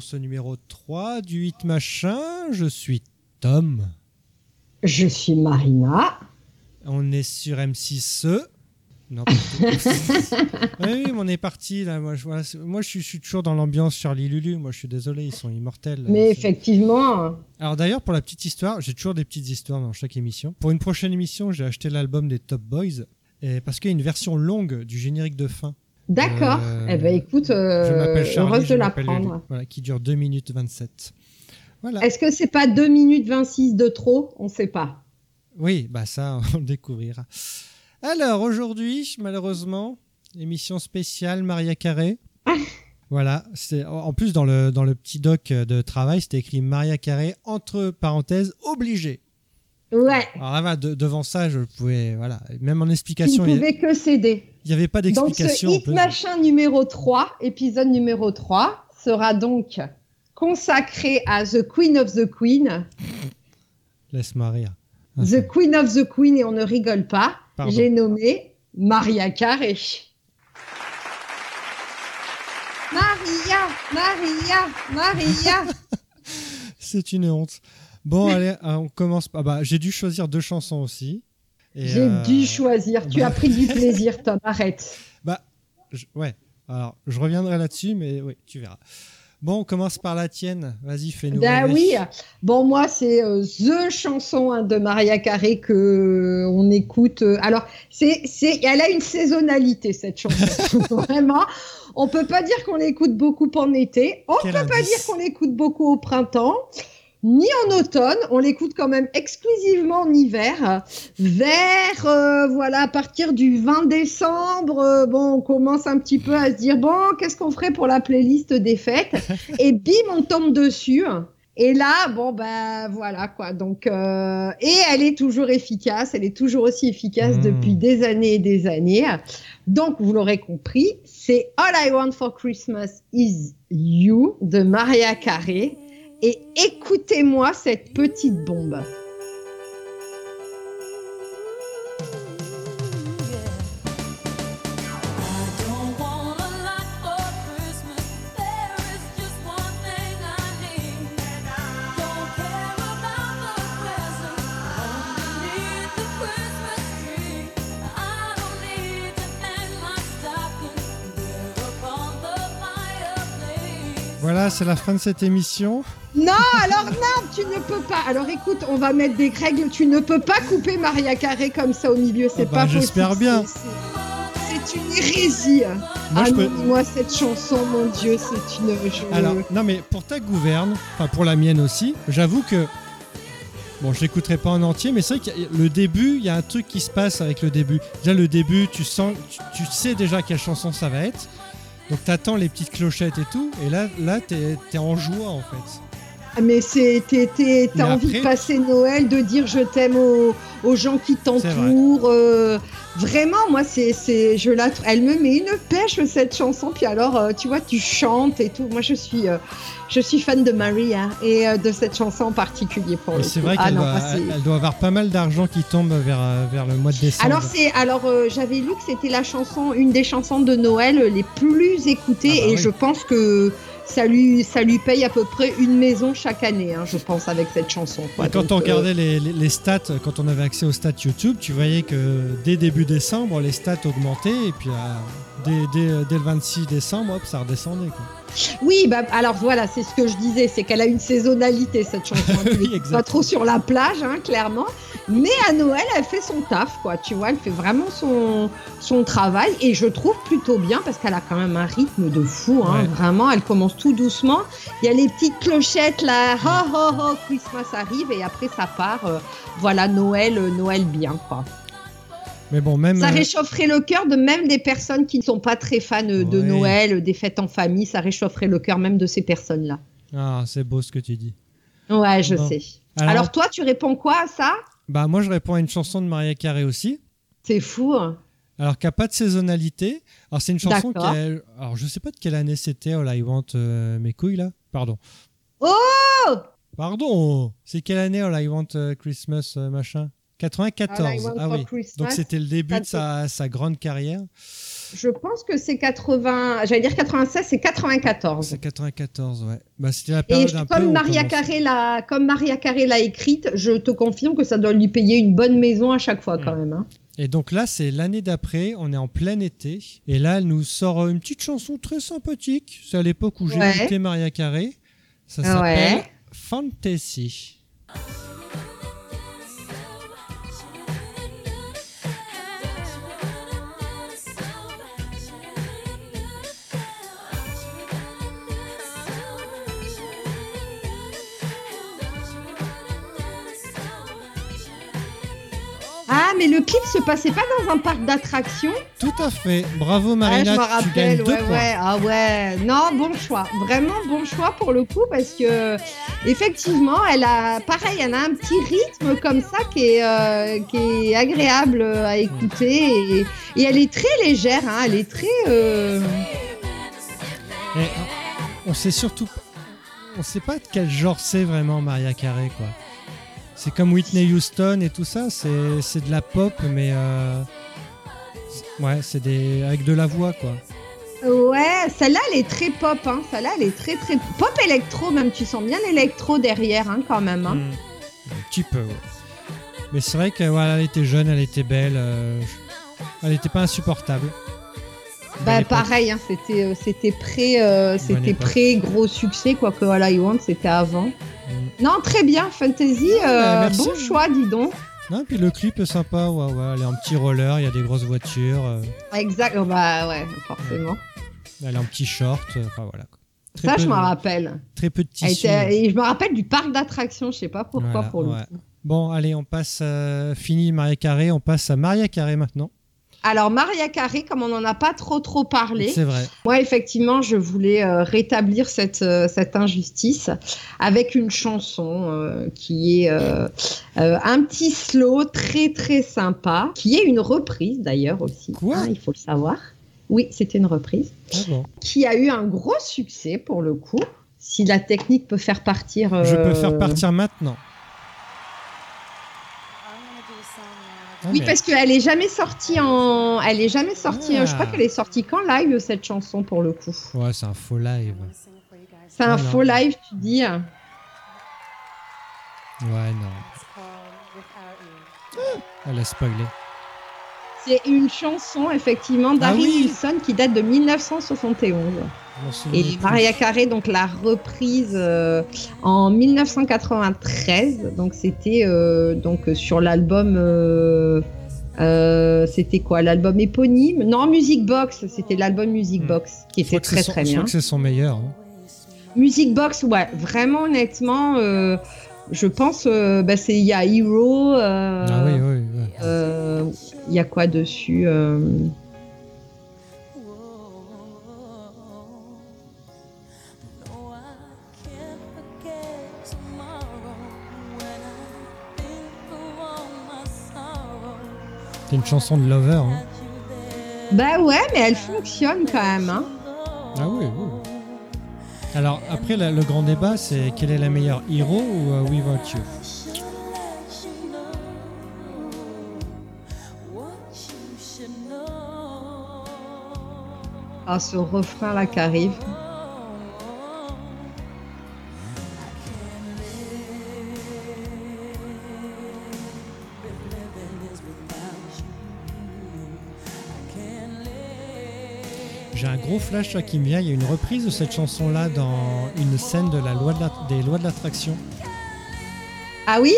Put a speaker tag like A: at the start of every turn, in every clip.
A: pour ce numéro 3 du 8 machin. Je suis Tom.
B: Je suis Marina.
A: On est sur M6E. Non, oui, mais on est parti là. Moi, je, voilà, c'est- moi, je, suis, je suis toujours dans l'ambiance Charlie Lulu. Moi, je suis désolé, ils sont immortels.
B: Mais effectivement,
A: Alors d'ailleurs, pour la petite histoire, j'ai toujours des petites histoires dans chaque émission. Pour une prochaine émission, j'ai acheté l'album des Top Boys et parce qu'il y a une version longue du générique de fin.
B: D'accord.
A: Euh,
B: eh ben écoute, euh,
A: je m'appelle Charlie,
B: heureuse
A: je
B: de l'apprendre.
A: Voilà, qui dure 2 minutes 27. Voilà.
B: Est-ce que c'est pas 2 minutes 26 de trop? On sait pas.
A: Oui, bah ça, on le découvrira. Alors aujourd'hui, malheureusement, émission spéciale Maria Carré.
B: Ah.
A: Voilà, c'est en plus dans le dans le petit doc de travail, c'était écrit Maria Carré entre parenthèses obligé.
B: Ouais.
A: Alors là, de- devant ça, je pouvais voilà, même en explication,
B: ne
A: il
B: pouvais que céder.
A: n'y avait pas
B: Donc ce
A: d'explication.
B: hit machin numéro 3, épisode numéro 3, sera donc consacré à The Queen of the Queen.
A: Laisse-moi rire.
B: The Queen of the Queen, et on ne rigole pas. J'ai nommé Maria Carré. Maria, Maria, Maria.
A: C'est une honte. Bon, allez, euh, on commence. Ah bah, j'ai dû choisir deux chansons aussi.
B: J'ai
A: euh,
B: dû choisir. Tu as pris du plaisir, Tom. Arrête.
A: Bah, je- ouais. Alors, je reviendrai là-dessus, mais oui, tu verras. Bon, on commence par la tienne. Vas-y, fais-nous.
B: Ben
A: rêver.
B: oui. Bon, moi, c'est euh, the chanson hein, de Maria Carré que euh, on écoute. euh, alors, c'est, c'est, elle a une saisonnalité cette chanson. Vraiment, on peut pas dire qu'on l'écoute beaucoup en été. On
A: Quel
B: peut pas dire qu'on l'écoute beaucoup au printemps. Ni en automne, on l'écoute quand même exclusivement en hiver. Vers, euh, voilà, à partir du 20 décembre, euh, bon, on commence un petit peu à se dire, bon, qu'est-ce qu'on ferait pour la playlist des fêtes Et bim, on tombe dessus. Et là, bon, ben voilà quoi. Donc, euh, et elle est toujours efficace, elle est toujours aussi efficace
A: Mm.
B: depuis des années et des années. Donc, vous l'aurez compris, c'est All I Want for Christmas is You de Maria Carey. Et écoutez-moi cette petite bombe.
A: Voilà, c'est la fin de cette émission.
B: Non, alors non, tu ne peux pas. Alors écoute, on va mettre des règles. Tu ne peux pas couper Maria Carré comme ça au milieu. C'est
A: Ah bah,
B: pas
A: j'espère
B: possible.
A: bien.
B: C'est- une hérésie.
A: Moi,
B: ah
A: je peux-
B: non, moi cette chanson, mon Dieu, c'est une. je-
A: Alors, non, mais pour ta gouverne, enfin pour la mienne aussi, j'avoue que. Bon, je l'écouterai pas en entier, mais c'est vrai que le début, il y a un truc qui se passe avec le début. Déjà, le début, tu sens, tu, tu sais déjà quelle chanson ça va être. Donc, t'attends les petites clochettes et tout. Et là, là t'es es en joie, en fait.
B: Ah, Mais t'as envie
A: après-
B: de passer Noël, de dire je t'aime aux, aux gens qui
A: vrai.
B: t'entourent. euh, vraiment, moi, c'est, je la, elle me met une pêche cette chanson. Puis alors, euh, tu vois, tu chantes et tout. Moi, je suis, euh, je suis fan de Maria et euh, de cette chanson en particulier pour
A: Et
B: le
A: c'est vrai
B: Ah
A: qu'elle doit, avoir pas mal d'argent qui tombe vers, vers le mois de décembre.
B: Alors c'est alors j'avais lu que c'était la chanson une des chansons de Noël les plus écoutées
A: Ah bah
B: et
A: oui.
B: je pense que ça lui ça lui paye à peu près une maison chaque année hein, je pense avec cette chanson quoi.
A: Et quand
B: Donc,
A: on
B: euh,
A: regardait les, les- les stats, quand on avait accès aux stats YouTube, tu voyais que dès début décembre, les stats augmentaient et puis euh, dès, dès- dès le 26 décembre, hop, ça redescendait. Quoi.
B: Oui, bah, alors voilà, c'est ce que je disais, c'est qu'elle a une saisonnalité cette chanson.
A: Oui,
B: l'écoutes
A: exact.
B: pas trop sur la plage, hein, clairement. Mais à Noël, elle fait son taf, quoi. Tu vois, elle fait vraiment son, son travail et je trouve plutôt bien parce qu'elle a quand même un rythme de fou. Hein,
A: Ouais.
B: Vraiment, elle commence tout doucement. Il y a les petites clochettes là, ho ho ho, Christmas arrive et après ça part. euh, voilà, Noël, euh, Noël bien, quoi.
A: Mais bon, même.
B: Ça
A: euh,
B: réchaufferait le cœur de même des personnes qui ne sont pas très fans de
A: Ouais.
B: Noël, des fêtes en famille. Ça réchaufferait le cœur même de ces personnes-là.
A: Ah, c'est beau ce que tu dis.
B: Ouais, je
A: Bon.
B: sais.
A: Alors-
B: Alors, toi, tu réponds quoi à ça?
A: Bah, moi, je réponds à une chanson de Maria Carey aussi.
B: C'est fou. hein.
A: Alors, qui n'a pas de saisonnalité. Alors, c'est une chanson qui est. Alors, je sais pas de quelle année c'était, All I Want euh, mes couilles, là. Pardon.
B: Oh
A: Pardon C'est quelle année, All I Want euh, Christmas, euh, machin? 94.
B: All I Want
A: Ah oui.
B: Christmas.
A: Donc c'était le début de sa grande carrière.
B: Je pense que c'est 80. J'allais dire 96, c'est 94.
A: C'est 94, ouais. Bah, c'était la
B: Et
A: période un peu. où
B: comme
A: on
B: Maria. Carré l'a, comme Maria Carré l'a écrite, je te confirme que ça doit lui payer une bonne maison à chaque fois quand
A: Mm.
B: même. hein.
A: Et donc là, c'est l'année d'après, on est en plein été. Et là, elle nous sort une petite chanson très sympathique. C'est à l'époque où j'ai
B: Ouais.
A: écouté Maria Carré. Ça
B: Ouais.
A: s'appelle Fantasy.
B: Mais le clip se passait pas dans un parc d'attractions
A: Tout à fait. Bravo
B: Ah,
A: Marina,
B: je me
A: tu deux
B: ouais,
A: points.
B: ah ouais, non, bon choix, vraiment bon choix pour le coup parce que effectivement, elle a, pareil, elle a un petit rythme comme ça qui est, euh, qui est agréable à écouter et, et elle est très légère, hein, elle est très, euh,
A: Et, on sait surtout, on sait pas de quel genre c'est vraiment Maria Carey quoi. C'est comme Whitney Houston et tout ça, c'est c'est de la pop mais euh, ouais c'est des avec de la voix quoi.
B: ouais, celle-là, elle est très pop, hein, celle-là, elle est très très pop électro même, tu sens bien l'électro derrière, hein, quand même. Hein.
A: Mm. Un petit peu. ouais. Mais c'est vrai que voilà, elle était jeune, elle était belle, euh, elle était pas insupportable.
B: Bah pareil, hein, c'était euh, c'était pré euh, c'était
A: époque.
B: pré gros succès quoi que All I Want c'était avant. Non très bien Fantasy,
A: Ouais,
B: euh, bon choix dis donc.
A: Non, puis le clip est sympa, ouais, ouais, elle est en petit roller, il y a des grosses voitures, euh,
B: Exact, oh, bah ouais forcément.
A: elle est en petit short, euh, enfin voilà. Très
B: Ça
A: peu
B: je m'en rappelle.
A: Très peu de tissu.
B: était- et je me rappelle du parc d'attractions, je sais pas pourquoi
A: Voilà,
B: pour le coup.
A: Bon, allez, on passe, euh, fini Maria Carré, on passe à Maria Carré maintenant.
B: Alors Maria Carré, comme on n'en a pas trop trop parlé,
A: C'est vrai.
B: moi effectivement je voulais euh, rétablir cette, euh, cette injustice avec une chanson euh, qui est un petit slow très très sympa, qui est une reprise d'ailleurs aussi,
A: Quoi
B: hein, il faut le savoir. Oui, c'était une reprise
A: Ah bon.
B: qui a eu un gros succès pour le coup. Si la technique peut faire partir.
A: Je peux faire partir maintenant.
B: Oui,
A: mais-
B: parce qu'elle est jamais sortie en. Elle est jamais sortie.
A: Ah.
B: Je crois qu'elle est sortie qu'en live cette chanson pour le coup?
A: Ouais, c'est un faux live.
B: C'est un
A: non.
B: faux live, tu dis.
A: Ouais, non. Elle a spoilé.
B: C'est une chanson effectivement
A: Ah
B: d'Harry
A: oui.
B: Nilsson qui date de 1971.
A: Je m'en souvenais
B: Et. Maria Carey donc l'a reprise euh, en 1993. Donc c'était euh, donc sur l'album. euh, euh, c'était quoi? L'album éponyme? Non, Music Box. C'était l'album Music
A: Hmm.
B: Box qui était très
A: son-
B: très
A: je
B: bien.
A: crois que c'est son meilleur. hein.
B: Music Box, ouais, vraiment honnêtement, euh, je pense, euh, bah, c'est il y a Hero. euh, Il y a quoi dessus euh,
A: C'est une chanson de Lover. hein.
B: Bah ouais, mais elle fonctionne quand même. Hein.
A: Ah oui, oui. Alors après, la- le grand débat, c'est quelle est la meilleure Hero ou euh, Without You?
B: Ah, ce refrain là qui arrive.
A: J'ai un gros flash là qui me vient. Il y a une reprise de cette chanson-là dans une scène de la loi de la- des lois de l'attraction.
B: Ah oui?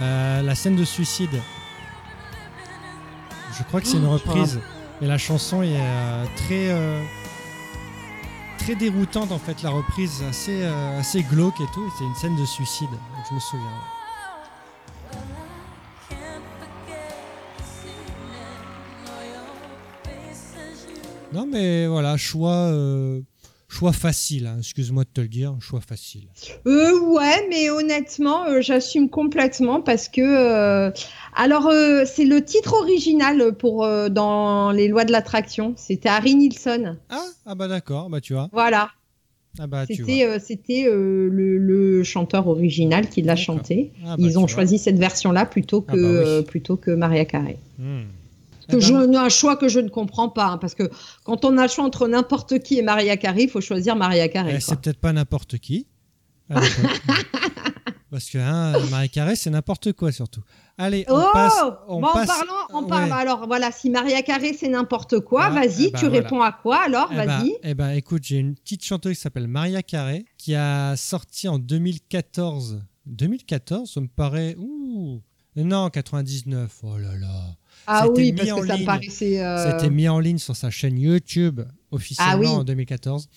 A: Euh, la scène de suicide. Je crois que c'est une
B: Oh,
A: reprise. Et la chanson est euh, très euh, très déroutante en fait. La reprise assez euh, assez glauque et tout. C'est une scène de suicide. Je me souviens. Non mais voilà choix choix facile. hein. Excuse-moi de te le dire, choix facile.
B: Euh, ouais, mais honnêtement, euh, j'assume complètement parce que. euh, alors, euh, c'est le titre original pour dans les lois de l'attraction. C'était Harry Nilsson.
A: Ah ah bah d'accord bah tu vois.
B: Voilà.
A: Ah bah,
B: C'était c'était le, le chanteur original qui l'a chanté.
A: Ah bah,
B: Ils ont choisi cette version-là plutôt que
A: Ah bah oui.
B: euh, plutôt que Maria Carey.
A: Hmm.
B: Que je,
A: ben,
B: un choix que je ne comprends pas, hein, parce que quand on a le choix entre n'importe qui et Maria Carey, il faut choisir Maria Carey.
A: eh, c'est peut-être pas n'importe qui. Parce que hein, Marie Carré, c'est n'importe quoi surtout. Allez, on
B: Oh
A: passe. On
B: Bon, en parlant,
A: ouais.
B: parlant, alors voilà, si Maria Carré c'est n'importe quoi,
A: Ah,
B: vas-y,
A: eh ben,
B: tu
A: voilà.
B: réponds à quoi alors,
A: Eh ben,
B: vas-y.
A: eh ben, écoute, j'ai une petite chanteuse qui s'appelle Maria Carré qui a sorti en 2014. 2014, ça me paraît. Ouh Non, 99. Oh là là.
B: Ah oui, parce que ça me paraissait. euh,
A: C'était mis en ligne sur sa chaîne YouTube officiellement
B: Ah oui.
A: en 2014.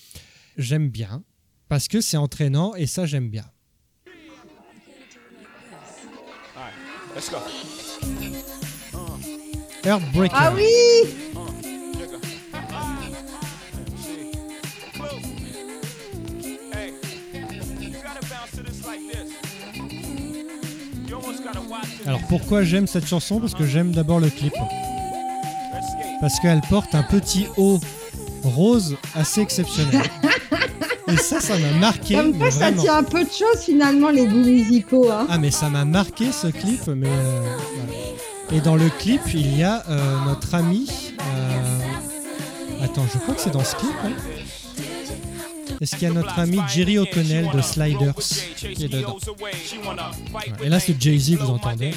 A: J'aime bien parce que c'est entraînant et ça j'aime bien.
C: Let's go.
A: Heartbreaker.
B: Ah oui
A: Alors pourquoi j'aime cette chanson? Parce que j'aime d'abord le clip. Parce qu'elle porte un petit haut rose assez exceptionnel. et ça, ça m'a marqué.
B: Comme quoi, ça tient un peu de choses finalement, les goûts musicaux. Hein.
A: Ah mais ça m'a marqué ce clip, mais euh, voilà. Et dans le clip, il y a euh, notre ami. euh, Attends, je crois que c'est dans ce clip. hein. Est-ce qu'il y a notre ami Jerry O'Connell de Sliders qui est dedans Ouais, Et là, c'est Jay-Z que vous entendez.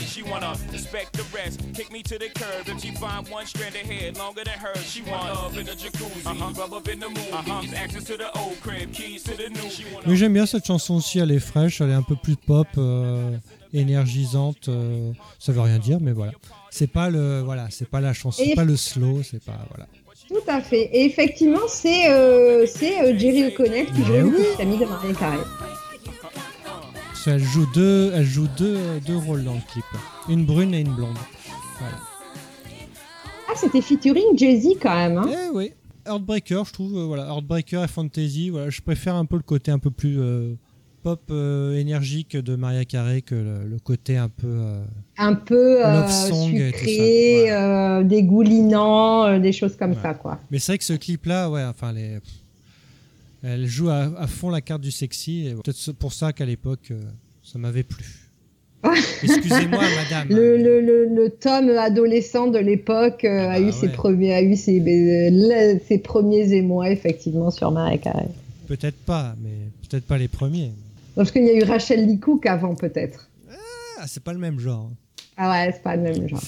A: Mais j'aime bien cette chanson aussi, elle est fraîche, elle est un peu plus pop, euh, énergisante. euh, ça veut rien dire, mais voilà. C'est pas le, voilà, c'est pas la chanson, c'est pas le slow, c'est pas voilà.
B: Tout à fait. Et effectivement, c'est euh, euh, Jerry O'Connell qui joue le
A: oui.
B: ami de Carey.
A: Qu'elle joue deux, elle joue deux, deux rôles dans le clip, une brune et une blonde. Voilà.
B: Ah, c'était featuring Jay-Z quand même. Hein.
A: Eh oui, Heartbreaker, je trouve, euh, voilà, Heartbreaker et Fantasy, voilà, je préfère un peu le côté un peu plus euh, pop euh, énergique de Maria Carey que le, le côté un peu. euh,
B: Un peu euh,
A: Love song
B: sucré,
A: ouais.
B: dégoulinant, des choses comme
A: Ouais.
B: ça, quoi.
A: Mais c'est vrai que ce clip-là, ouais, enfin, les... elle joue à, à fond la carte du sexy. et Peut-être c'est pour ça qu'à l'époque, ça m'avait plu. Excusez-moi, madame.
B: Le, le, le, le Tom adolescent de l'époque euh,
A: Ah
B: a
A: bah
B: eu ses premiers, a eu ses, euh, ses premiers émois effectivement sur Maria Carey.
A: Peut-être pas, mais peut-être pas les premiers.
B: Parce qu'il y a eu Rachel Cook avant peut-être.
A: Ah, c'est pas le même genre.
B: Ah ouais, c'est pas le même genre.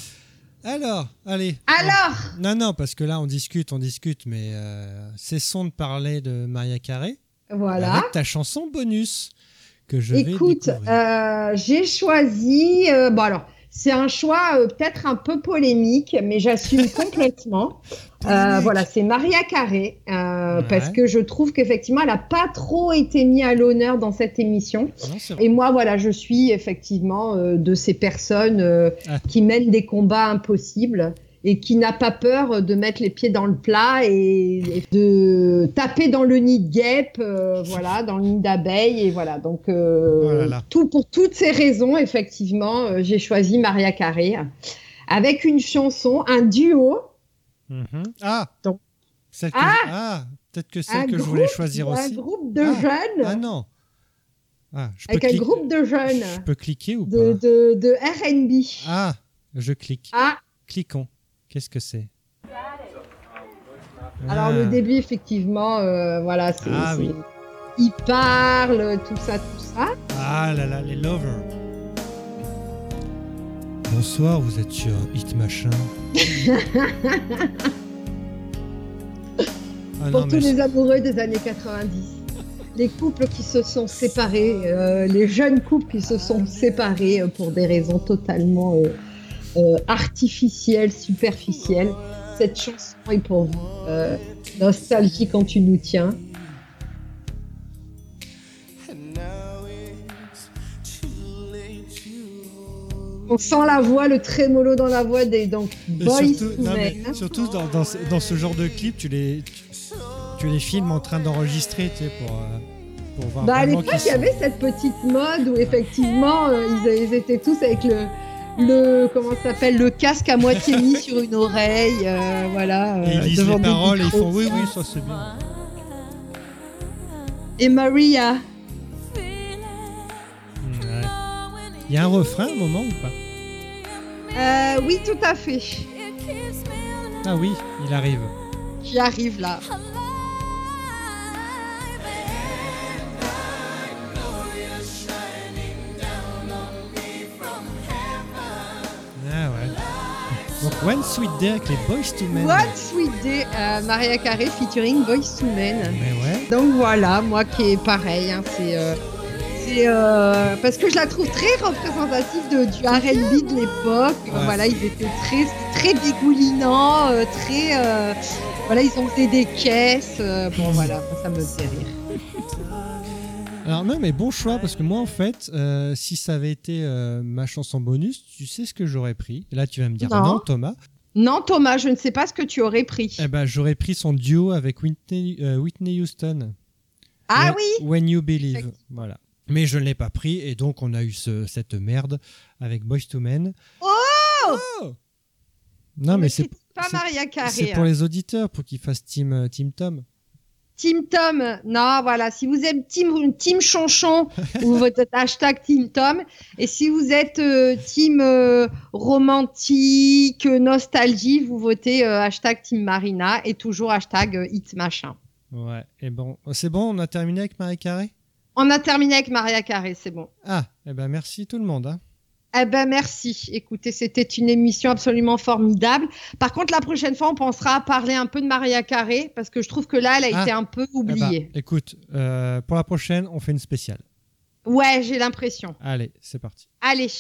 A: Alors, allez.
B: Alors
A: Non, non, parce que là, on discute, on discute, mais euh, cessons de parler de Maria Carey
B: Voilà.
A: avec ta chanson bonus que je
B: Écoute,
A: vais découvrir.
B: euh, j'ai choisi. euh, bon alors, c'est un choix euh, peut-être un peu polémique, mais j'assume complètement. Euh, voilà, c'est Maria Carré, euh,
A: Ouais.
B: parce que je trouve qu'effectivement, elle n'a pas trop été mise à l'honneur dans cette émission.
A: Non, vrai.
B: Et moi, voilà, je suis effectivement euh, de ces personnes euh,
A: Ah.
B: qui mènent des combats impossibles et qui n'a pas peur de mettre les pieds dans le plat et, et de taper dans le nid de guêpe, euh, voilà, dans le nid d'abeille et voilà. Donc euh,
A: Oh
B: tout pour toutes ces raisons, effectivement, euh, j'ai choisi Maria Carré avec une chanson, un duo.
A: Mhm. Ah
B: Donc-
A: Celle que
B: Ah
A: ah Peut-être que celle
B: un
A: que je voulais choisir
B: un
A: aussi.
B: groupe de
A: Ah.
B: jeunes,
A: Ah non. Ah, je peux,
B: avec un
A: cliquer-
B: groupe de jeunes
A: je peux cliquer ou
B: de,
A: pas
B: de, de R&B.
A: Ah, je clique.
B: Ah,
A: Cliquons. Qu'est-ce que c'est
B: Alors
A: Ah.
B: le début, effectivement, euh, voilà, c'est,
A: Ah oui.
B: il parle, tout ça, tout ça.
A: Ah là là, les lovers. Bonsoir, vous êtes sur Hit Machin. ah
B: Pour
A: non,
B: tous les amoureux des années 90, les couples qui se sont séparés, euh, les jeunes couples qui se sont séparés euh, pour des raisons totalement euh, euh, artificielles, superficielles. Cette chanson est pour vous. Euh, nostalgie quand tu nous tiens. On sent la voix, le trémolo dans la voix des donc
A: Et
B: Boys
A: surtout, non, mais surtout dans, dans ce, dans ce genre de clip, tu les, tu, tu les filmes en train d'enregistrer, tu sais, pour, euh,
B: Bah, à l'époque, il y avait cette petite mode où effectivement, euh, ils, ils étaient tous avec le, le comment s'appelle, le casque à moitié mis sur une oreille, euh, voilà.
A: Et ils
B: euh,
A: lisent
B: devant
A: les
B: des
A: paroles et ils font oui, oui, ça c'est bien.
B: Et Maria.
A: Ouais. Il y a un refrain à un moment ou pas?
B: Euh, oui, tout à fait.
A: Ah oui, il arrive.
B: J'y arrive là.
A: One Sweet Day avec les Boys to Men.
B: What Sweet Day, euh, Maria Carey featuring Boys to Men.
A: Ouais.
B: Donc voilà, moi qui est pareil, hein, c'est euh, euh, parce que je la trouve très représentative de, du R&B de l'époque.
A: Ouais.
B: Voilà, ils étaient très très dégoulinants, euh, très voilà, ils ont fait des caisses. bon voilà, ça me fait rire.
A: Alors non, mais bon choix parce que moi en fait, euh, si ça avait été euh, ma chanson bonus, tu sais ce que j'aurais pris. Et là, tu vas me dire
B: Non.
A: non, Thomas.
B: Non Thomas, je ne sais pas ce que tu aurais pris.
A: Eh ben, j'aurais pris son duo avec Whitney, euh, Whitney Houston.
B: ah
A: When-
B: oui,
A: When You Believe. Voilà. Mais je ne l'ai pas pris et donc on a eu ce- cette merde avec Boys to Men.
B: Oh
A: Non, mais c'est
B: pas
A: c'est-
B: Maria
A: c'est
B: Carey.
A: pour
B: hein.
A: les auditeurs pour qu'ils fassent team, team Tom.
B: Team Tom, non, voilà. Si vous êtes Team, team Chonchon, vous votez hashtag Team Tom. Et si vous êtes euh, Team euh, Romantique, Nostalgie, vous votez euh, hashtag Team Marina et toujours hashtag Hit Machin.
A: Ouais. Et bon, c'est bon, on a terminé avec Marie Carré?
B: On a terminé avec Maria Carré, c'est bon.
A: Ah, eh ben merci tout le monde. hein.
B: Eh ben merci. Écoutez, c'était une émission absolument formidable. Par contre, la prochaine fois, on pensera à parler un peu de Maria Carré parce que je trouve que là, elle a
A: Ah.
B: été un peu
A: Eh ben,
B: oubliée.
A: écoute, euh, pour la prochaine, on fait une spéciale.
B: Ouais, j'ai l'impression.
A: Allez, c'est parti.
B: Allez.